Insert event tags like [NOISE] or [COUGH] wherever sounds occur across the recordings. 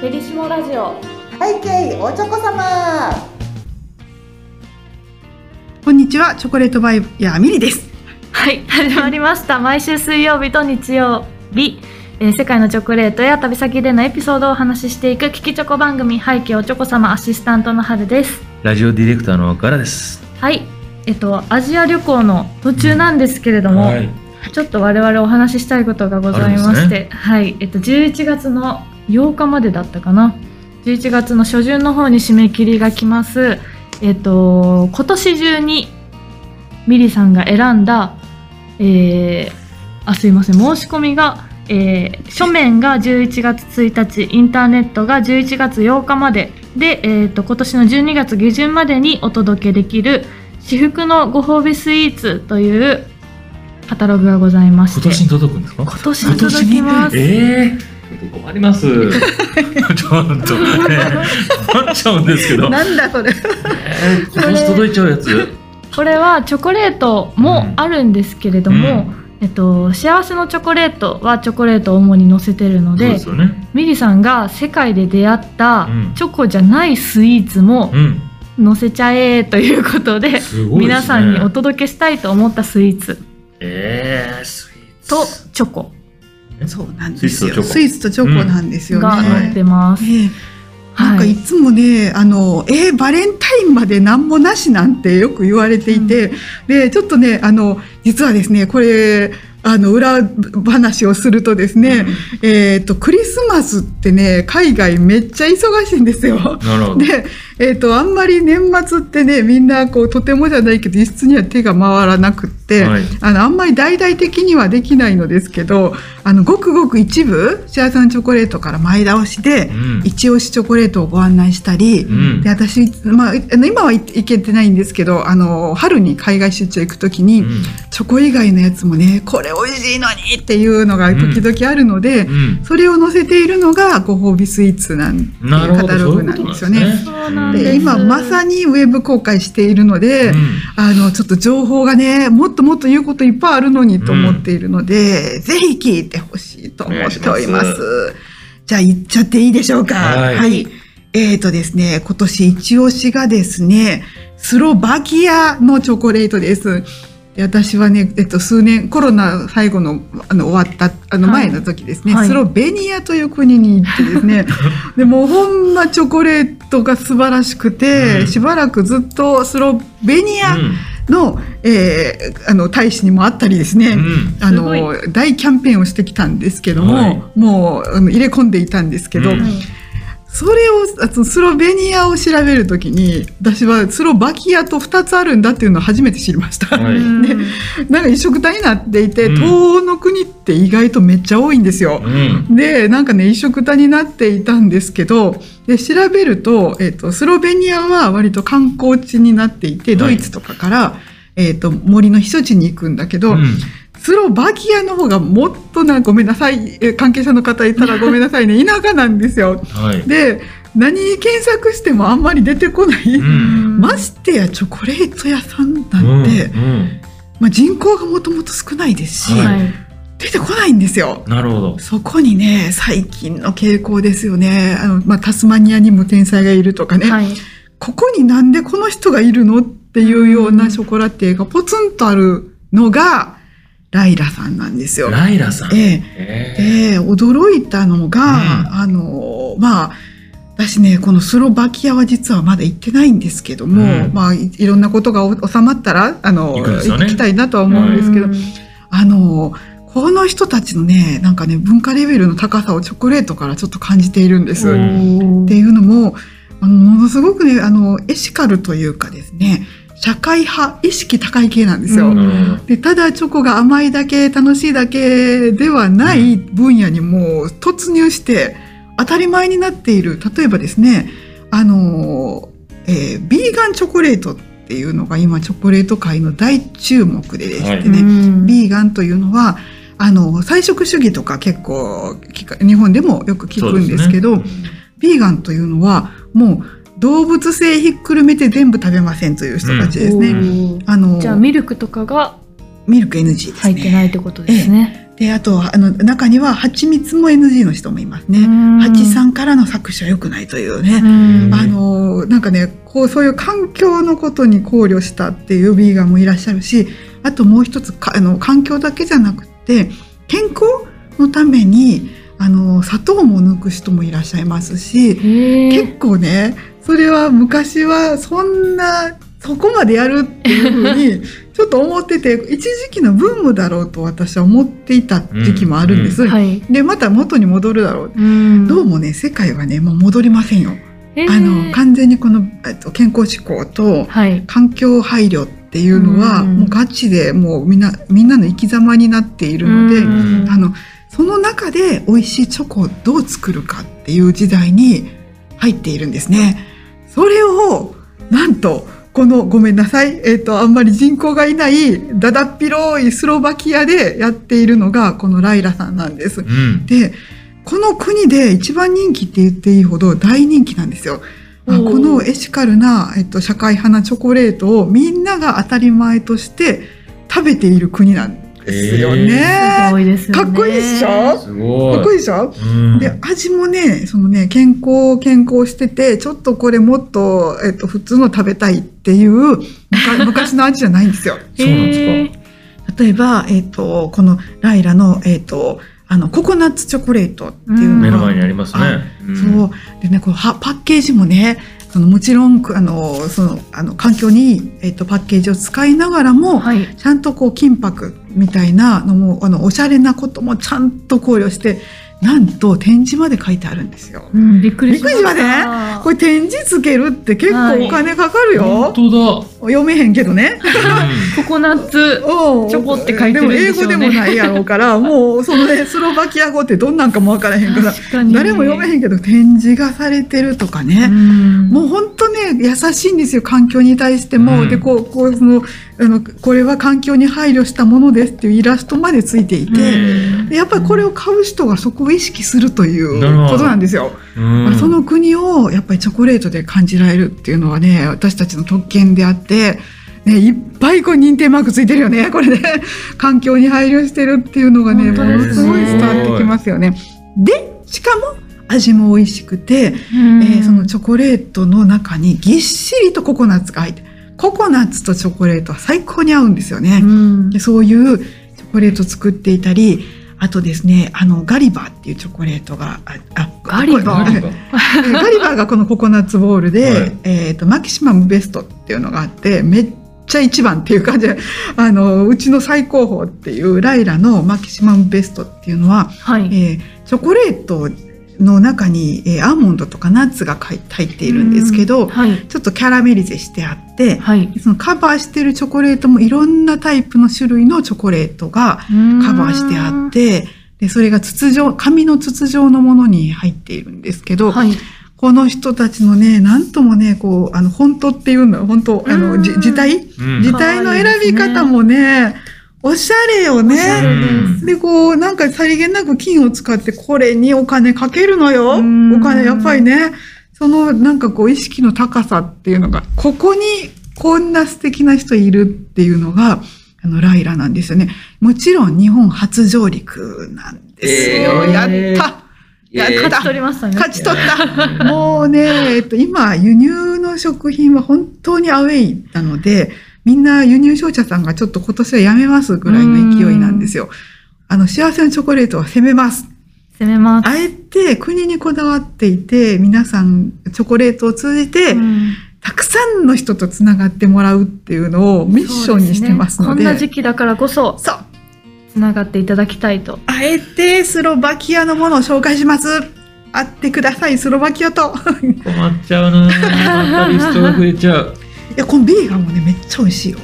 ペリシモラジオ背景おちょこ様こんにちは、チョコレートバイヤーミリです。はい始まりました毎週水曜日と日曜日、えー世界のチョコレートや旅先でのエピソードをお話ししていく聞きチョコ番組背景おちょこ様アシスタントの春ですラジオディレクターの岡田です。はいえっとアジア旅行の途中なんですけれども、はい。ちょっと我々お話ししたいことがございまして、はい、えっと11月の8日までだったかな。11月の初旬の方に締め切りが来ます。えっと今年中にミリさんが選んだ、えー、あすいません申し込みが、えー書面が11月1日、インターネットが11月8日までで、えっと今年の12月下旬までにお届けできる至福のご褒美スイーツというカタログがございまして今年に届くんですか？今年に届きます。ええ困ります。[LAUGHS] ちょっとね、困っちゃうんですけど。なんだそれ。えー今年届いちゃうやつ？これはチョコレートもあるんですけれども、えっと、幸せのチョコレートはチョコレートを主に載せてるのでね。ミリさんが世界で出会ったうんチョコじゃないスイーツもうん。載せちゃえということで、ですね。皆さんにお届けしたいと思ったスイーツええスイーツ。とチョコそうなんですよ。ススイーツとチョコなんですよね。が載ってます。ねなんかはいいつもね、あの、えーバレンタインまで何もなしなんてよく言われていて、で、ちょっとね、あの、実はですね、これ、あの、裏話をするとですね、えっ、と、クリスマスってね、海外めっちゃ忙しいんですよ。なるほど。で、えっ、と、あんまり年末ってね、みんな、こう、とてもじゃないけど、輸出には手が回らなくって、はい。あの、あんまり大々的にはできないのですけど、あの、ごくごく一部、幸せのチョコレートから前倒しで、うん。一押しチョコレートをご案内したり、うん。で、私、まあ、あの今は行けてないんですけど、あの、春に海外出張行くときに、うん。チョコ以外のやつもね、これ美味しいのにっていうのが時々あるので、うん。それを載せているのがご褒美スイーツなんなるほど。カタログなんですよね。で今まさにウェブ公開しているので、うんあのちょっと情報がねもっともっと言うこといっぱいあるのにと思っているので、ぜひ聞いてほしいと思っております。じゃあ言っちゃっていいでしょうか。はいえーとですね、今年一押しがですね、スロバキアのチョコレートです。で私はね、えっと、数年、コロナ最後の、あの、終わった、あの、はい。前の時ですね、はい。スロベニアという国に行ってですね、[LAUGHS] でもうほんまチョコレートが素晴らしくて、うん。しばらくずっとスロベニアの、えーあの、大使にもあったりですね、うん。あすの、大キャンペーンをしてきたんですけども、はい。もうあの入れ込んでいたんですけど、うんそれを、あとスロベニアを調べるときに、私はスロバキアと2つあるんだっていうのを初めて知りました。はい [LAUGHS] うんでなんか一色体になっていて、うん東欧の国って意外とめっちゃ多いんですよ。うん。で、なんかね、一色体になっていたんですけど、で、調べると、えっ、と、スロベニアは割と観光地になっていて、ドイツとかから、えっ、と、森の避暑地に行くんだけど、うんスロバキアの方がもっとな、ごめんなさい、え関係者の方いたらごめんなさいね、[LAUGHS] 田舎なんですよ。はい。で、何検索してもあんまり出てこない。うんましてやチョコレート屋さんなんて、うんうんまあ、人口がもともと少ないですし、はいはい出てこないんですよ。なるほど。そこにね、最近の傾向ですよね。あの、まあ、タスマニアにも天才がいるとかね。はいここになんでこの人がいるのっていうようなショコラティエがポツンとあるのが、ライラさんなんですよ。ライラさん。ええ。えで、驚いたのが、うん。あの、まあ、私ね、このスロバキアは実はまだ行ってないんですけども、うん。まあい、いろんなことがお収まったら、あの、行ね。行きたいなとは思うんですけど、うん。あの、この人たちのね、なんかね、文化レベルの高さをチョコレートからちょっと感じているんです。おっおていうのも、あの、ものすごくね、あの、エシカルというかですね、社会派、意識高い系なんですよ。うん。でただチョコが甘いだけ楽しいだけではない分野にもう突入して当たり前になっている。例えばですねあの、えービーガンチョコレートっていうのが今チョコレート界の大注目ででしてね、うん。ビーガンというのはあの菜食主義とか結構日本でもよく聞くんですけどビーガンというのはもう動物性ひっくるめて全部食べませんという人たちですね。おーあのじゃあミルクとかがミルク NG ですね。入ってないってことですね。で、あと、あの、中には蜂蜜も NG の人もいますね。蜂さんからの搾取は良くないというね。うんあの、なんかね、こう、そういう環境のことに考慮したっていうビーガンもいらっしゃるし、あともう一つ、かあの、環境だけじゃなくて、健康のために、あの、砂糖も抜く人もいらっしゃいますし、へ結構ね、それは昔はそんな、そこまでやるっていうふうに、[LAUGHS] ちょっと思ってて、一時期のブームだろうと私は思っていた時期もあるんです。ーはい。で、また元に戻るだろう。うんどうもね、世界はね、もう戻りませんよ。あの、完全にこの、えっと、健康志向とはい。環境配慮っていうのは、うんもうガチでもうみんな、みんなの生き様になっているので、うんあの、その中で美味しいチョコをどう作るかっていう時代に入っているんですね。それを、なんと、この、ごめんなさい、えっ、と、あんまり人口がいない、だだっ広いスロバキアでやっているのが、このライラさんなんです。うん。で、この国で一番人気って言っていいほど大人気なんですよ。あこのエシカルな、えっと、社会派なチョコレートをみんなが当たり前として食べている国なんですよね。すごいですよね。かっこいいでしょ？すごい。かっこいいでしょ、うんで、味もね、そのね、健康、健康してて、ちょっとこれもっと、えっと、普通の食べたいっていう、[LAUGHS] 昔の味じゃないんですよ。そうなんですか例えば、えっと、このライラの、えっと、あの、ココナッツチョコレートっていうのが、目の前にありますね。んそう。でね、こうはパッケージもね、そのもちろん、あの、その、あの、環境にいい、えっと、パッケージを使いながらも、はい。ちゃんとこう、金箔みたいなのも、あの、おしゃれなこともちゃんと考慮して、なんと展示まで書いてあるんですよ。うん、びっくりしました。びっくりしまこれ展示つけるって結構お金かかる本よ。当読めへんけどね。だ。ココナッツ。うんチョコって書いてるんでしょうねでも英語でもないやろうから、もうそのね、スロバキア語ってどんなんかもわからへんから。誰も読めへんけど展示がされてるとかね。うんもう本当ね、優しいんですよ、環境に対しても。うんで、こう、こう、その、あの、これは環境に配慮したものですっていうイラストまでついていて、やっぱりこれを買う人がそこを意識するということなんですよ。うんその国をやっぱりチョコレートで感じられるっていうのはね、私たちの特権であって、ね、いっぱいこう認定マークついてるよね、[LAUGHS] これね。環境に配慮してるっていうのがね、ものすごい伝わってきますよね。で、しかも味も美味しくて、うんえーそのチョコレートの中にぎっしりとココナッツが入ってるココナッツとチョコレートは最高に合うんですよね。うんでそういうチョコレート作っていたり、あとですね、あの、ガリバーっていうチョコレートが、あ、あガリバー？ガリバーえガリバーがこのココナッツボールで、はいえっ、と、マキシマムベストっていうのがあって、めっちゃ一番っていう感じで、あの、うちの最高峰っていうライラのマキシマムベストっていうのは、はい。えーチョコレートの中に、えーアーモンドとかナッツが入入っているんですけど、はい。ちょっとキャラメリゼしてあって、はい。そのカバーしてるチョコレートもいろんなタイプの種類のチョコレートがカバーしてあって、で、それが筒状、紙の筒状のものに入っているんですけど、はい。この人たちのね、なんともね、こう、あの、本当っていうのは、本当、あの、うんじ自体うん自体の選び方もね、おしゃれよね。でこう、なんかさりげなく金を使ってこれにお金かけるのよ。うんお金、やっぱりね、そのなんかこう意識の高さっていうのが、ここにこんな素敵な人いるっていうのが、あの、ライラなんですよね。もちろん日本初上陸なんですよ。えーやったやった勝ち取りましたね。勝ち取ったもうね、えっと、今、輸入の食品は本当にアウェイなので、みんな輸入商社さんがちょっと今年はやめますぐらいの勢いなんですよ。あの、幸せのチョコレートは攻めます。攻めます。あえて国にこだわっていて、皆さんチョコレートを通じて、うんたくさんの人とつながってもらうっていうのをミッションにしてますので。そうすねこんな時期だからこそ、そう。つながっていただきたいと。あえてスロバキアのものを紹介します。会ってください、スロバキアと。困っちゃうなまたリストが増えちゃう。いや、このビーガンもね、めっちゃ美味しいよ。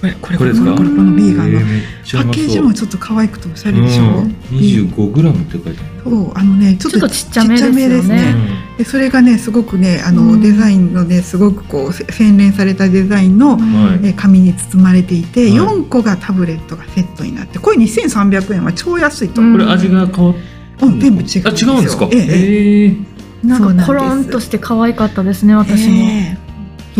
これ、これ、これこれ、このビーガンの。パッケージもちょっと可愛くておしゃれでしょ？うん。25グラムって書いてあそう、あのね、ちょっとちょっとちゃめですよね。ちっちゃめる。でそれがね、すごくね、あの、うん。デザインのね、すごくこう、せ洗練されたデザインの、えー紙に包まれていて、はい。4個がタブレットがセットになって、これ2300円は超安いと。これ味が変わっうん、全部違うんですよ。あ、違うんですか？ええ。なんかコロンとして可愛かったですね、私も。ええ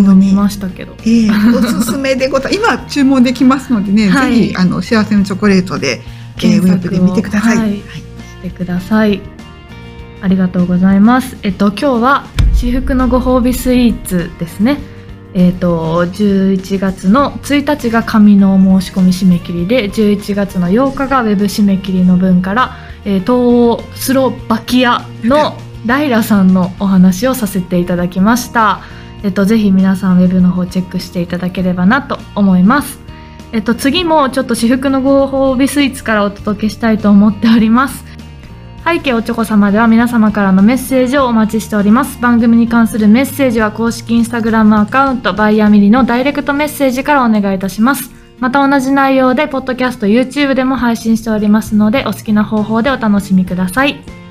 読みましたけど。ええおすすめでござい [LAUGHS] 今注文できますのでね、はいぜひあの幸せのチョコレートで、えー、ウェブで見てください。はいしてください。ありがとうございます。えっと今日は至福のご褒美スイーツですね。えっと11月の1日が紙の申し込み締め切りで、11月の8日がウェブ締め切りの分から、えー、東欧スロバキアのライラさんのお話をさせていただきました。えっとぜひ皆さんウェブの方チェックしていただければなと思います。えっと、次もちょっと至福のご褒美スイーツからお届けしたいと思っております。背景おちょこ様では皆様からのメッセージをお待ちしております。番組に関するメッセージは公式インスタグラムアカウントバイヤミリのダイレクトメッセージからお願いいたします。また同じ内容でポッドキャスト YouTube でも配信しておりますのでお好きな方法でお楽しみください。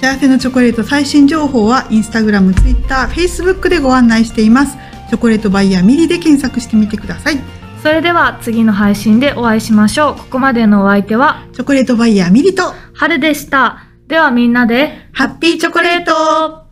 幸せのチョコレート最新情報はインスタグラム、ツイッター、フェイスブックでご案内しています。チョコレートバイヤーミリで検索してみてください。それでは次の配信でお会いしましょう。ここまでのお相手はチョコレートバイヤーミリと春でした。ではみんなでハッピーチョコレート